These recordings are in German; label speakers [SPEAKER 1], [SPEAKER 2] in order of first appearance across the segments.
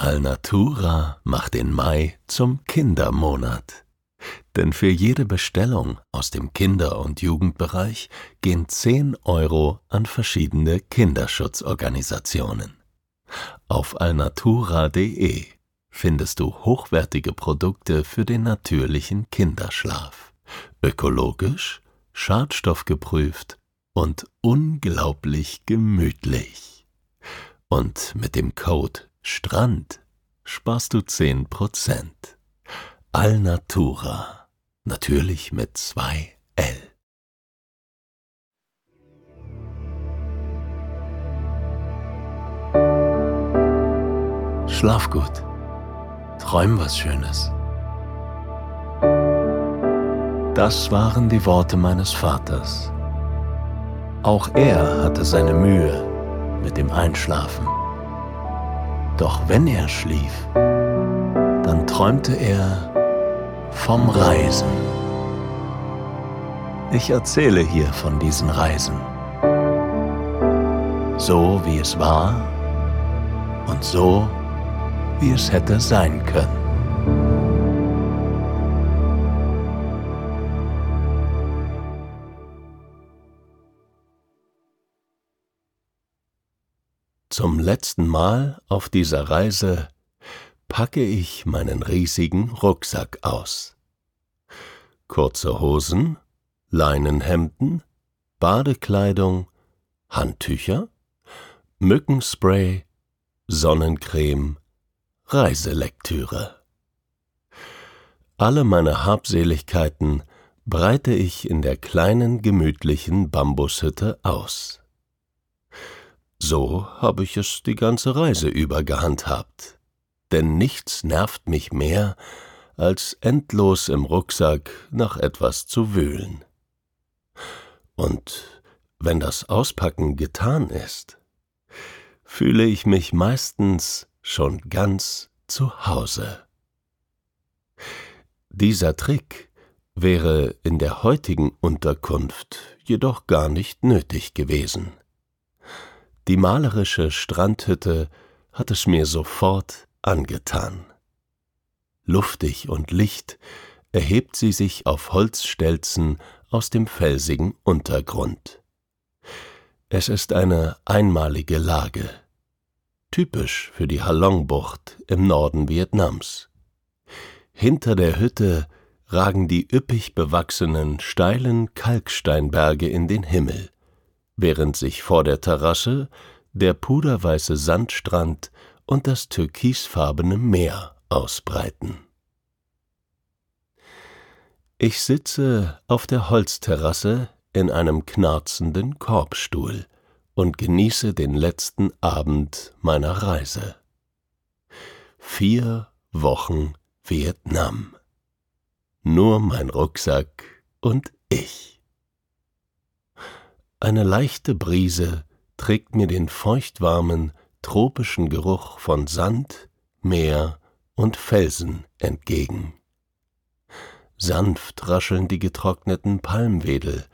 [SPEAKER 1] Alnatura macht den Mai zum Kindermonat. Denn für jede Bestellung aus dem Kinder- und Jugendbereich gehen 10 Euro an verschiedene Kinderschutzorganisationen. Auf alnatura.de findest du hochwertige Produkte für den natürlichen Kinderschlaf. Ökologisch, schadstoffgeprüft und unglaublich gemütlich. Und mit dem Code STRAND sparst du 10%. Alnatura. Natürlich mit zwei L. Schlaf gut. Träum was Schönes. Das waren die Worte meines Vaters. Auch er hatte seine Mühe mit dem Einschlafen. Doch wenn er schlief, dann träumte er vom Reisen. Ich erzähle hier von diesen Reisen. So wie es war und so wie es hätte sein können. Zum letzten Mal auf dieser Reise packe ich meinen riesigen Rucksack aus. Kurze Hosen, Leinenhemden, Badekleidung, Handtücher, Mückenspray, Sonnencreme, Reiselektüre. Alle meine Habseligkeiten breite ich in der kleinen gemütlichen Bambushütte aus. So habe ich es die ganze Reise über gehandhabt, denn nichts nervt mich mehr, als endlos im Rucksack nach etwas zu wühlen. Und wenn das Auspacken getan ist, fühle ich mich meistens schon ganz zu Hause. Dieser Trick wäre in der heutigen Unterkunft jedoch gar nicht nötig gewesen. Die malerische Strandhütte hat es mir sofort angetan. Luftig und licht erhebt sie sich auf Holzstelzen aus dem felsigen Untergrund. Es ist eine einmalige Lage, typisch für die Halongbucht im Norden Vietnams. Hinter der Hütte ragen die üppig bewachsenen, steilen Kalksteinberge in den Himmel, während sich vor der Terrasse der puderweiße Sandstrand und das türkisfarbene Meer ausbreiten. Ich sitze auf der Holzterrasse in einem knarzenden Korbstuhl und genieße den letzten Abend meiner Reise. Vier Wochen Vietnam. Nur mein Rucksack und ich. Eine leichte Brise trägt mir den feuchtwarmen, tropischen Geruch von Sand, Meer und Felsen entgegen. Sanft rascheln die getrockneten Palmwedel,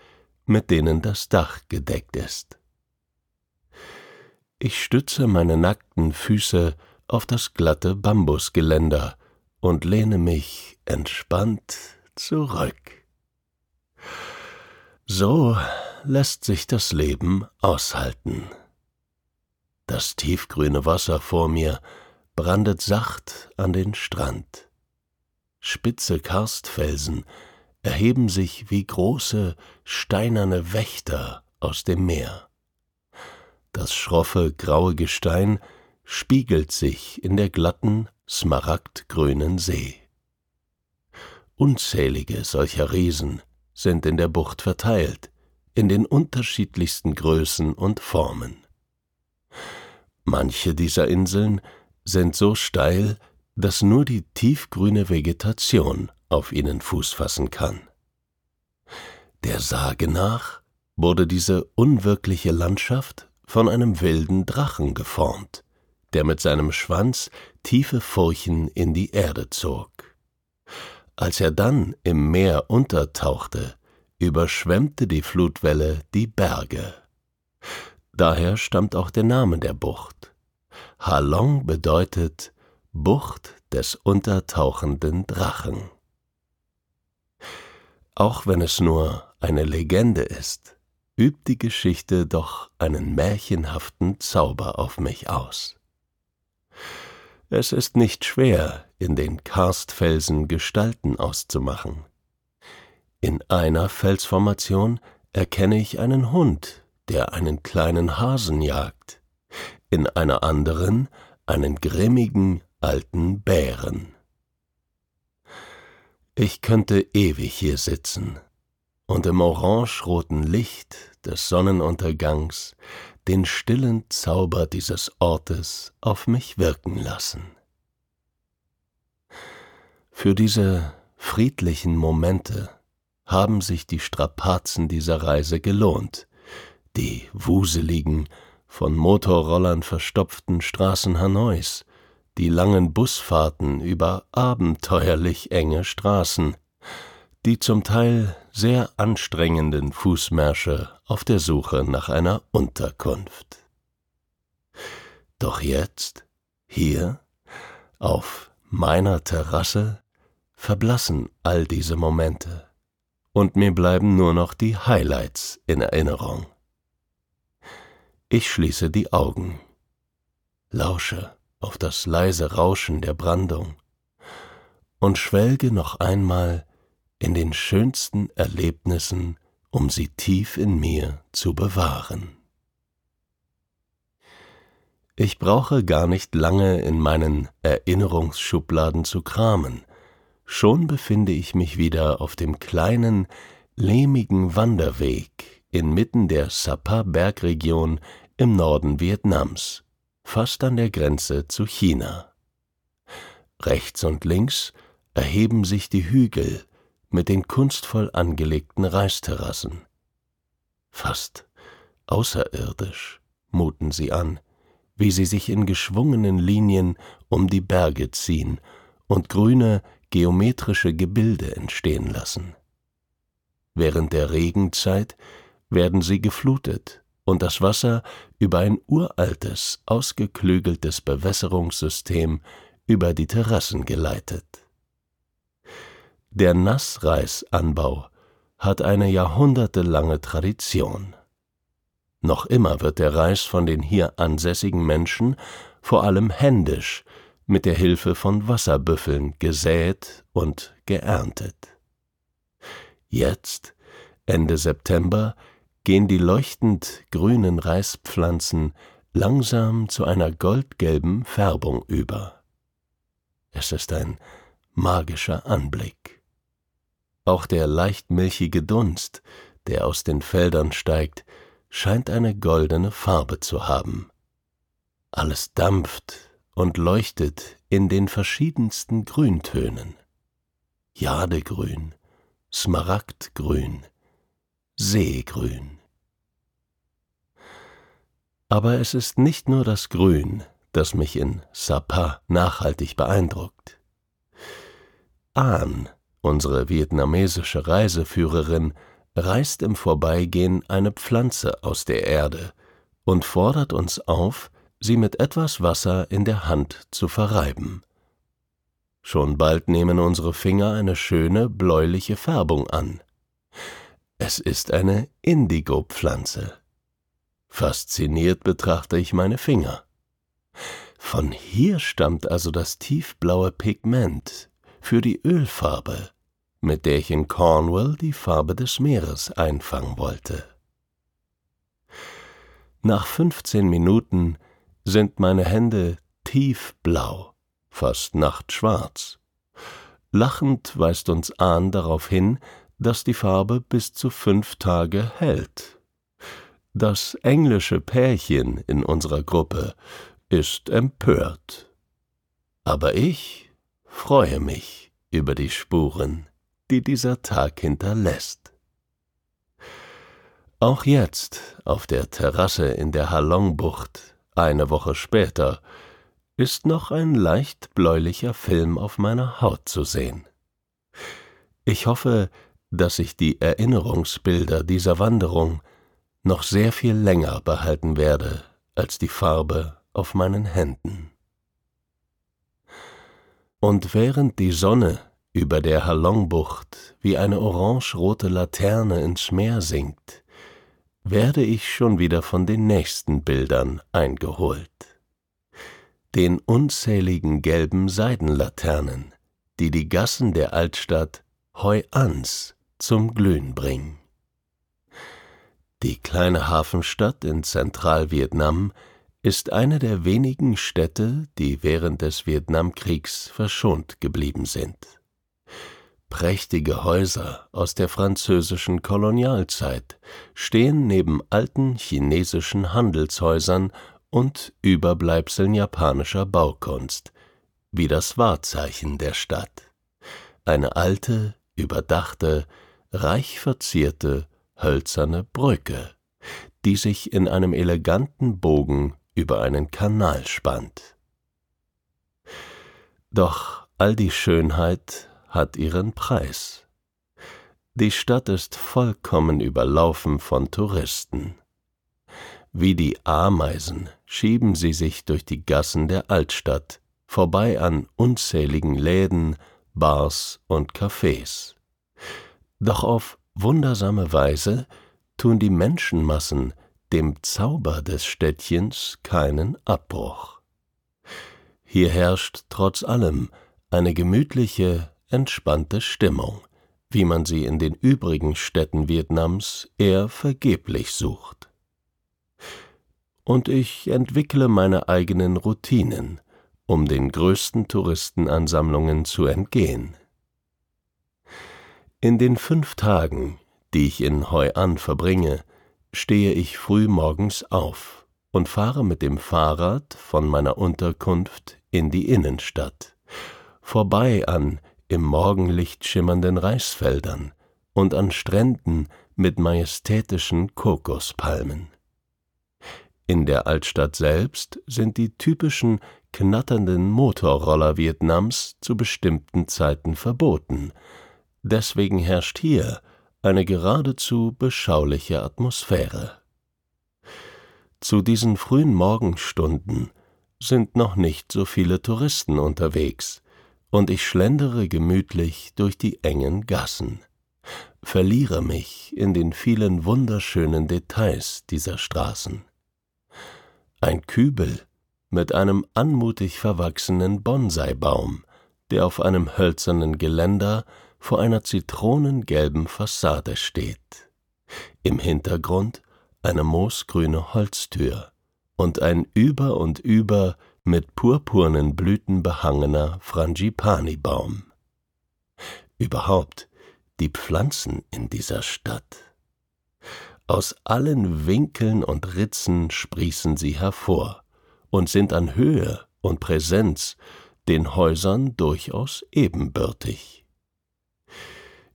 [SPEAKER 1] mit denen das Dach gedeckt ist. Ich stütze meine nackten Füße auf das glatte Bambusgeländer und lehne mich entspannt zurück. So lässt sich das Leben aushalten. Das tiefgrüne Wasser vor mir brandet sacht an den Strand. Spitze Karstfelsen erheben sich wie große steinerne Wächter aus dem Meer. Das schroffe graue Gestein spiegelt sich in der glatten, smaragdgrünen See. Unzählige solcher Riesen sind in der Bucht verteilt, in den unterschiedlichsten Größen und Formen. Manche dieser Inseln sind so steil, dass nur die tiefgrüne Vegetation auf ihnen Fuß fassen kann. Der Sage nach wurde diese unwirkliche Landschaft von einem wilden Drachen geformt, der mit seinem Schwanz tiefe Furchen in die Erde zog. Als er dann im Meer untertauchte, überschwemmte die Flutwelle die Berge. Daher stammt auch der Name der Bucht. Halong bedeutet Bucht des untertauchenden Drachen. Auch wenn es nur eine Legende ist, übt die Geschichte doch einen märchenhaften Zauber auf mich aus. Es ist nicht schwer, in den Karstfelsen Gestalten auszumachen. In einer Felsformation erkenne ich einen Hund, der einen kleinen Hasen jagt, in einer anderen einen grimmigen alten Bären. Ich könnte ewig hier sitzen und im orangeroten Licht des Sonnenuntergangs den stillen Zauber dieses Ortes auf mich wirken lassen. Für diese friedlichen Momente haben sich die Strapazen dieser Reise gelohnt, die wuseligen, von Motorrollern verstopften Straßen Hanois, die langen Busfahrten über abenteuerlich enge Straßen, die zum Teil sehr anstrengenden Fußmärsche auf der Suche nach einer Unterkunft. Doch jetzt, hier, auf meiner Terrasse, verblassen all diese Momente, und mir bleiben nur noch die Highlights in Erinnerung. Ich schließe die Augen, lausche auf das leise Rauschen der Brandung und schwelge noch einmal in den schönsten Erlebnissen, um sie tief in mir zu bewahren. Ich brauche gar nicht lange in meinen Erinnerungsschubladen zu kramen, schon befinde ich mich wieder auf dem kleinen, lehmigen Wanderweg inmitten der Sapa-Bergregion im Norden Vietnams, fast an der Grenze zu China. Rechts und links erheben sich die Hügel, mit den kunstvoll angelegten Reisterrassen. Fast außerirdisch muten sie an, wie sie sich in geschwungenen Linien um die Berge ziehen und grüne, geometrische Gebilde entstehen lassen. Während der Regenzeit werden sie geflutet und das Wasser über ein uraltes, ausgeklügeltes Bewässerungssystem über die Terrassen geleitet. Der Nassreisanbau hat eine jahrhundertelange Tradition. Noch immer wird der Reis von den hier ansässigen Menschen vor allem händisch mit der Hilfe von Wasserbüffeln gesät und geerntet. Jetzt, Ende September, gehen die leuchtend grünen Reispflanzen langsam zu einer goldgelben Färbung über. Es ist ein magischer Anblick. Auch der leicht milchige Dunst, der aus den Feldern steigt, scheint eine goldene Farbe zu haben. Alles dampft und leuchtet in den verschiedensten Grüntönen. Jadegrün, Smaragdgrün, Seegrün. Aber es ist nicht nur das Grün, das mich in Sapa nachhaltig beeindruckt. An Unsere vietnamesische Reiseführerin reißt im Vorbeigehen eine Pflanze aus der Erde und fordert uns auf, sie mit etwas Wasser in der Hand zu verreiben. Schon bald nehmen unsere Finger eine schöne bläuliche Färbung an. Es ist eine Indigo-Pflanze. Fasziniert betrachte ich meine Finger. Von hier stammt also das tiefblaue Pigment für die Ölfarbe, mit der ich in Cornwall die Farbe des Meeres einfangen wollte. Nach fünfzehn Minuten sind meine Hände tiefblau, fast nachtschwarz. Lachend weist uns Ahn darauf hin, dass die Farbe bis zu fünf Tage hält. Das englische Pärchen in unserer Gruppe ist empört. Aber ich freue mich über die Spuren, die dieser Tag hinterlässt. Auch jetzt, auf der Terrasse in der Halongbucht, eine Woche später, ist noch ein leicht bläulicher Film auf meiner Haut zu sehen. Ich hoffe, dass ich die Erinnerungsbilder dieser Wanderung noch sehr viel länger behalten werde als die Farbe auf meinen Händen. Und während die Sonne über der Halongbucht wie eine orangerote Laterne ins Meer sinkt, werde ich schon wieder von den nächsten Bildern eingeholt. Den unzähligen gelben Seidenlaternen, die die Gassen der Altstadt Hoi Ans zum Glühen bringen. Die kleine Hafenstadt in Zentralvietnam ist eine der wenigen Städte, die während des Vietnamkriegs verschont geblieben sind. Prächtige Häuser aus der französischen Kolonialzeit stehen neben alten chinesischen Handelshäusern und Überbleibseln japanischer Baukunst, wie das Wahrzeichen der Stadt. Eine alte, überdachte, reich verzierte, hölzerne Brücke, die sich in einem eleganten Bogen über einen Kanal spannt. Doch all die Schönheit hat ihren Preis. Die Stadt ist vollkommen überlaufen von Touristen. Wie die Ameisen schieben sie sich durch die Gassen der Altstadt, vorbei an unzähligen Läden, Bars und Cafés. Doch auf wundersame Weise tun die Menschenmassen dem Zauber des Städtchens keinen Abbruch. Hier herrscht trotz allem eine gemütliche, entspannte Stimmung, wie man sie in den übrigen Städten Vietnams eher vergeblich sucht. Und ich entwickle meine eigenen Routinen, um den größten Touristenansammlungen zu entgehen. In den fünf Tagen, die ich in Hoi An verbringe, stehe ich früh morgens auf und fahre mit dem Fahrrad von meiner Unterkunft in die Innenstadt, vorbei an im Morgenlicht schimmernden Reisfeldern und an Stränden mit majestätischen Kokospalmen. In der Altstadt selbst sind die typischen knatternden Motorroller Vietnams zu bestimmten Zeiten verboten, deswegen herrscht hier eine geradezu beschauliche Atmosphäre. Zu diesen frühen Morgenstunden sind noch nicht so viele Touristen unterwegs, und ich schlendere gemütlich durch die engen Gassen, verliere mich in den vielen wunderschönen Details dieser Straßen. Ein Kübel mit einem anmutig verwachsenen Bonsaibaum, der auf einem hölzernen Geländer vor einer zitronengelben Fassade steht. Im Hintergrund eine moosgrüne Holztür und ein über und über mit purpurnen Blüten behangener Frangipani-Baum. Überhaupt die Pflanzen in dieser Stadt. Aus allen Winkeln und Ritzen sprießen sie hervor und sind an Höhe und Präsenz den Häusern durchaus ebenbürtig.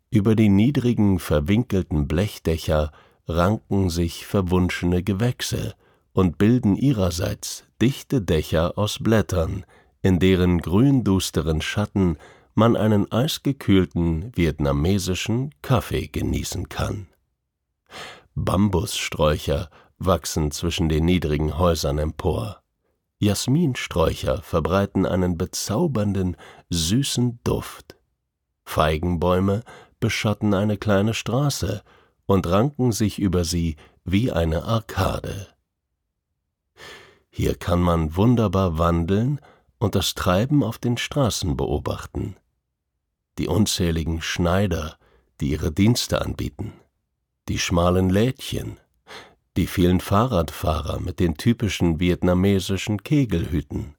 [SPEAKER 1] Über die niedrigen, verwinkelten Blechdächer ranken sich verwunschene Gewächse und bilden ihrerseits dichte Dächer aus Blättern, in deren gründusteren Schatten man einen eisgekühlten vietnamesischen Kaffee genießen kann. Bambussträucher wachsen zwischen den niedrigen Häusern empor. Jasminsträucher verbreiten einen bezaubernden, süßen Duft. Feigenbäume beschatten eine kleine Straße und ranken sich über sie wie eine Arkade. Hier kann man wunderbar wandeln und das Treiben auf den Straßen beobachten. Die unzähligen Schneider, die ihre Dienste anbieten, die schmalen Lädchen, die vielen Fahrradfahrer mit den typischen vietnamesischen Kegelhüten,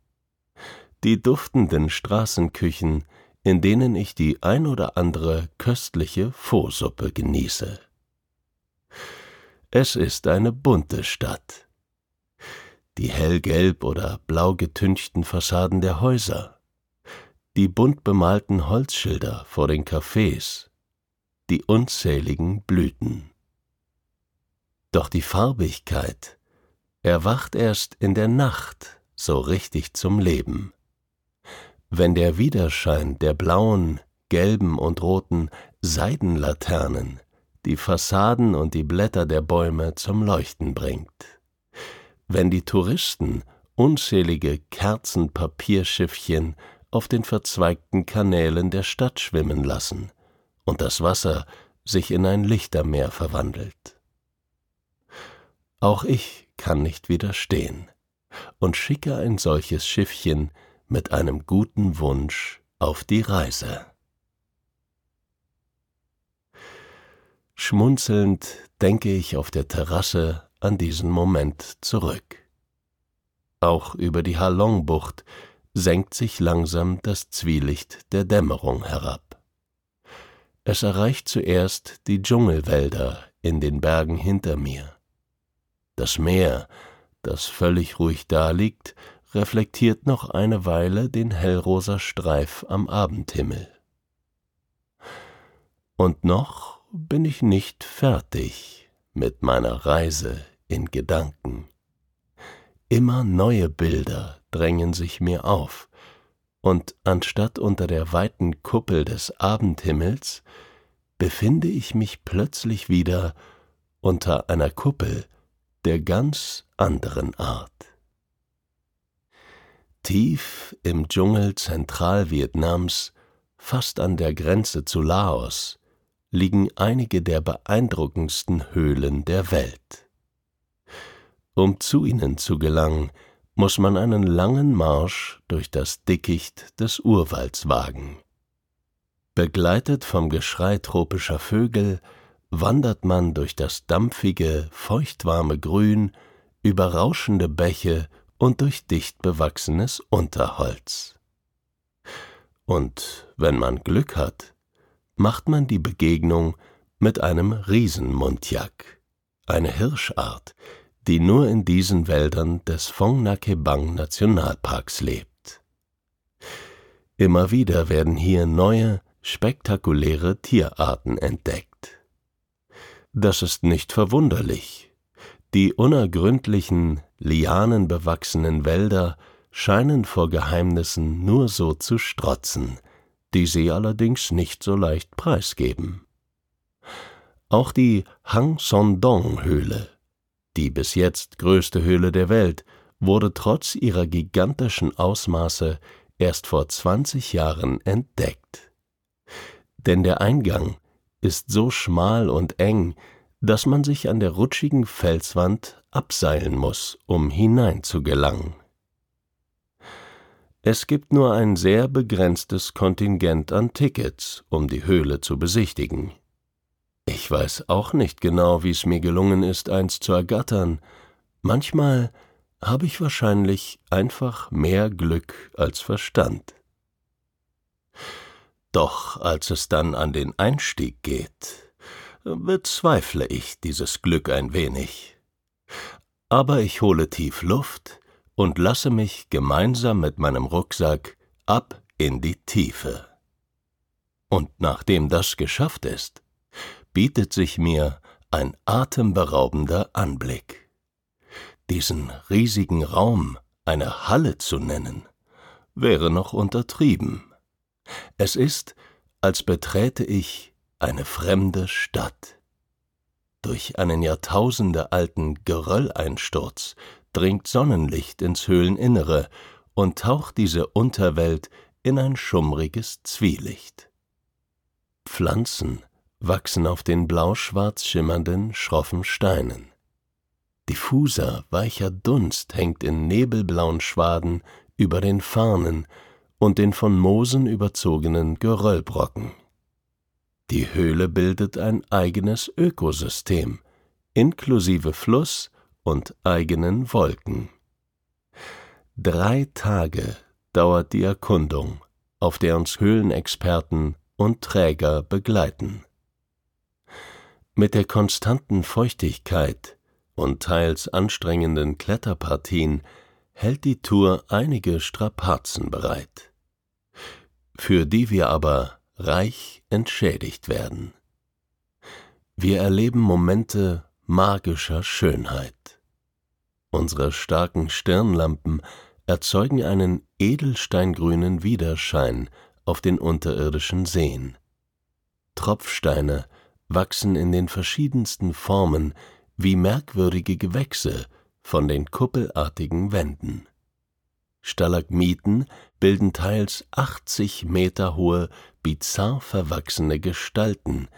[SPEAKER 1] die duftenden Straßenküchen, in denen ich die ein oder andere köstliche Vorsuppe genieße. Es ist eine bunte Stadt die hellgelb oder blau getünchten Fassaden der Häuser, die bunt bemalten Holzschilder vor den Cafés, die unzähligen Blüten. Doch die Farbigkeit erwacht erst in der Nacht so richtig zum Leben. Wenn der Widerschein der blauen, gelben und roten Seidenlaternen die Fassaden und die Blätter der Bäume zum Leuchten bringt wenn die Touristen unzählige Kerzenpapierschiffchen auf den verzweigten Kanälen der Stadt schwimmen lassen und das Wasser sich in ein Lichtermeer verwandelt. Auch ich kann nicht widerstehen und schicke ein solches Schiffchen mit einem guten Wunsch auf die Reise. Schmunzelnd denke ich auf der Terrasse an diesen Moment zurück. Auch über die Halongbucht senkt sich langsam das Zwielicht der Dämmerung herab. Es erreicht zuerst die Dschungelwälder in den Bergen hinter mir. Das Meer, das völlig ruhig daliegt, reflektiert noch eine Weile den hellrosa Streif am Abendhimmel. Und noch bin ich nicht fertig mit meiner Reise in Gedanken. Immer neue Bilder drängen sich mir auf, und anstatt unter der weiten Kuppel des Abendhimmels befinde ich mich plötzlich wieder unter einer Kuppel der ganz anderen Art. Tief im Dschungel Zentralvietnams, fast an der Grenze zu Laos, liegen einige der beeindruckendsten Höhlen der Welt. Um zu ihnen zu gelangen, muss man einen langen Marsch durch das Dickicht des Urwalds wagen. Begleitet vom Geschrei tropischer Vögel wandert man durch das dampfige, feuchtwarme Grün, über rauschende Bäche und durch dicht bewachsenes Unterholz. Und wenn man Glück hat, macht man die Begegnung mit einem Riesenmuntjak, eine Hirschart, die nur in diesen Wäldern des Phong Nakebang Nationalparks lebt. Immer wieder werden hier neue, spektakuläre Tierarten entdeckt. Das ist nicht verwunderlich. Die unergründlichen, lianenbewachsenen Wälder scheinen vor Geheimnissen nur so zu strotzen, die sie allerdings nicht so leicht preisgeben. Auch die Hang Son Dong Höhle, die bis jetzt größte Höhle der Welt, wurde trotz ihrer gigantischen Ausmaße erst vor 20 Jahren entdeckt. Denn der Eingang ist so schmal und eng, dass man sich an der rutschigen Felswand abseilen muss, um hineinzugelangen. Es gibt nur ein sehr begrenztes Kontingent an Tickets, um die Höhle zu besichtigen. Ich weiß auch nicht genau, wie es mir gelungen ist, eins zu ergattern. Manchmal habe ich wahrscheinlich einfach mehr Glück als Verstand. Doch als es dann an den Einstieg geht, bezweifle ich dieses Glück ein wenig. Aber ich hole tief Luft, und lasse mich gemeinsam mit meinem Rucksack ab in die Tiefe. Und nachdem das geschafft ist, bietet sich mir ein atemberaubender Anblick. Diesen riesigen Raum eine Halle zu nennen, wäre noch untertrieben. Es ist, als beträte ich eine fremde Stadt. Durch einen jahrtausendealten Gerölleinsturz dringt Sonnenlicht ins Höhleninnere und taucht diese Unterwelt in ein schummriges Zwielicht. Pflanzen wachsen auf den blau-schwarz schimmernden, schroffen Steinen. Diffuser, weicher Dunst hängt in nebelblauen Schwaden über den Farnen und den von Moosen überzogenen Geröllbrocken. Die Höhle bildet ein eigenes Ökosystem, inklusive Fluss und eigenen Wolken. Drei Tage dauert die Erkundung, auf der uns Höhlenexperten und Träger begleiten. Mit der konstanten Feuchtigkeit und teils anstrengenden Kletterpartien hält die Tour einige Strapazen bereit, für die wir aber reich entschädigt werden. Wir erleben Momente magischer Schönheit. Unsere starken Stirnlampen erzeugen einen edelsteingrünen Widerschein auf den unterirdischen Seen. Tropfsteine wachsen in den verschiedensten Formen wie merkwürdige Gewächse von den kuppelartigen Wänden. Stalagmiten bilden teils 80 Meter hohe, bizarr verwachsene Gestalten,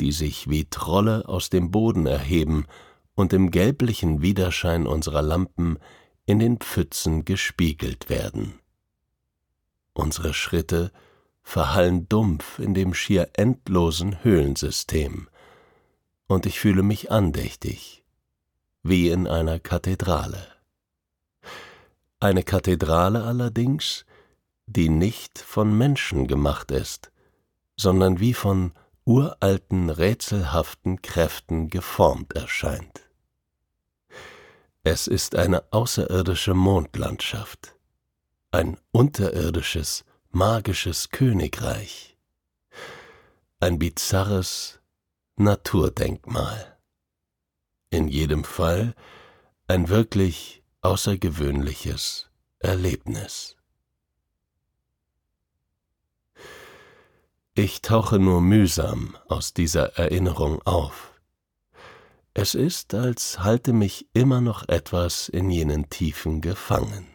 [SPEAKER 1] die sich wie Trolle aus dem Boden erheben und im gelblichen Widerschein unserer Lampen in den Pfützen gespiegelt werden. Unsere Schritte verhallen dumpf in dem schier endlosen Höhlensystem, und ich fühle mich andächtig, wie in einer Kathedrale. Eine Kathedrale allerdings, die nicht von Menschen gemacht ist, sondern wie von uralten, rätselhaften Kräften geformt erscheint. Es ist eine außerirdische Mondlandschaft, ein unterirdisches, magisches Königreich, ein bizarres Naturdenkmal. In jedem Fall ein wirklich außergewöhnliches Erlebnis. Ich tauche nur mühsam aus dieser Erinnerung auf. Es ist, als halte mich immer noch etwas in jenen Tiefen gefangen.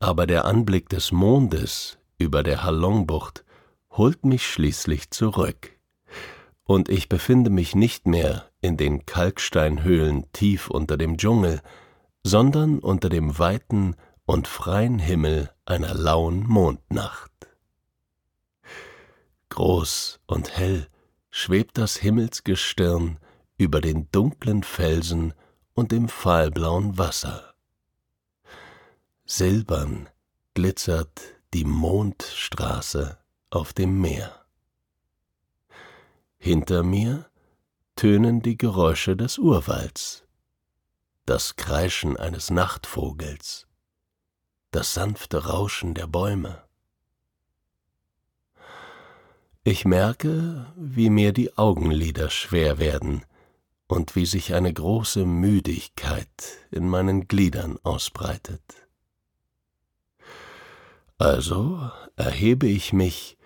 [SPEAKER 1] Aber der Anblick des Mondes über der Halongbucht holt mich schließlich zurück, und ich befinde mich nicht mehr in den Kalksteinhöhlen tief unter dem Dschungel, sondern unter dem weiten und freien Himmel einer lauen Mondnacht. Groß und hell schwebt das Himmelsgestirn über den dunklen Felsen und dem fahlblauen Wasser. Silbern glitzert die Mondstraße auf dem Meer. Hinter mir tönen die Geräusche des Urwalds, das Kreischen eines Nachtvogels, das sanfte Rauschen der Bäume. Ich merke, wie mir die Augenlider schwer werden und wie sich eine große Müdigkeit in meinen Gliedern ausbreitet. Also erhebe ich mich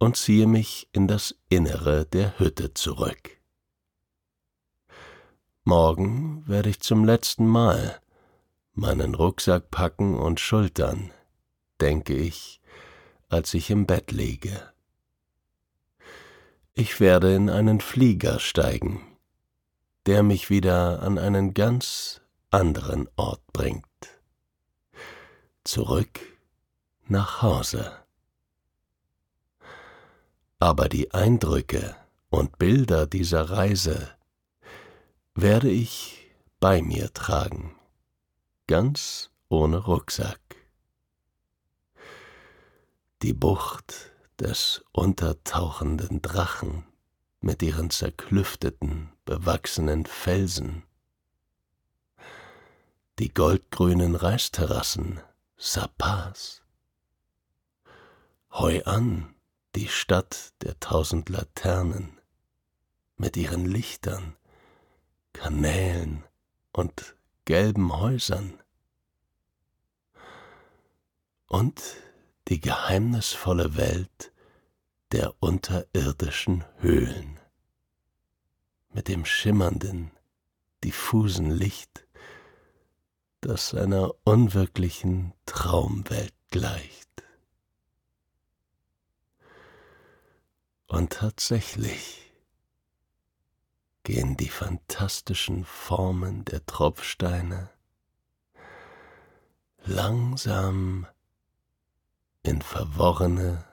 [SPEAKER 1] und ziehe mich in das Innere der Hütte zurück. Morgen werde ich zum letzten Mal meinen Rucksack packen und schultern, denke ich, als ich im Bett liege. Ich werde in einen Flieger steigen, der mich wieder an einen ganz anderen Ort bringt. Zurück nach Hause. Aber die Eindrücke und Bilder dieser Reise werde ich bei mir tragen, ganz ohne Rucksack. Die Bucht des untertauchenden Drachen mit ihren zerklüfteten, bewachsenen Felsen, die goldgrünen Reisterrassen Sapas. Heu an, die Stadt der tausend Laternen mit ihren Lichtern, Kanälen und gelben Häusern. Und die geheimnisvolle Welt der unterirdischen Höhlen mit dem schimmernden, diffusen Licht, das einer unwirklichen Traumwelt gleicht. Und tatsächlich gehen die fantastischen Formen der Tropfsteine langsam in verworrene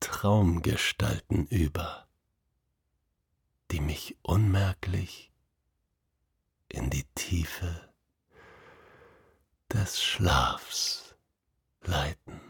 [SPEAKER 1] Traumgestalten über, die mich unmerklich in die Tiefe des Schlafs leiten.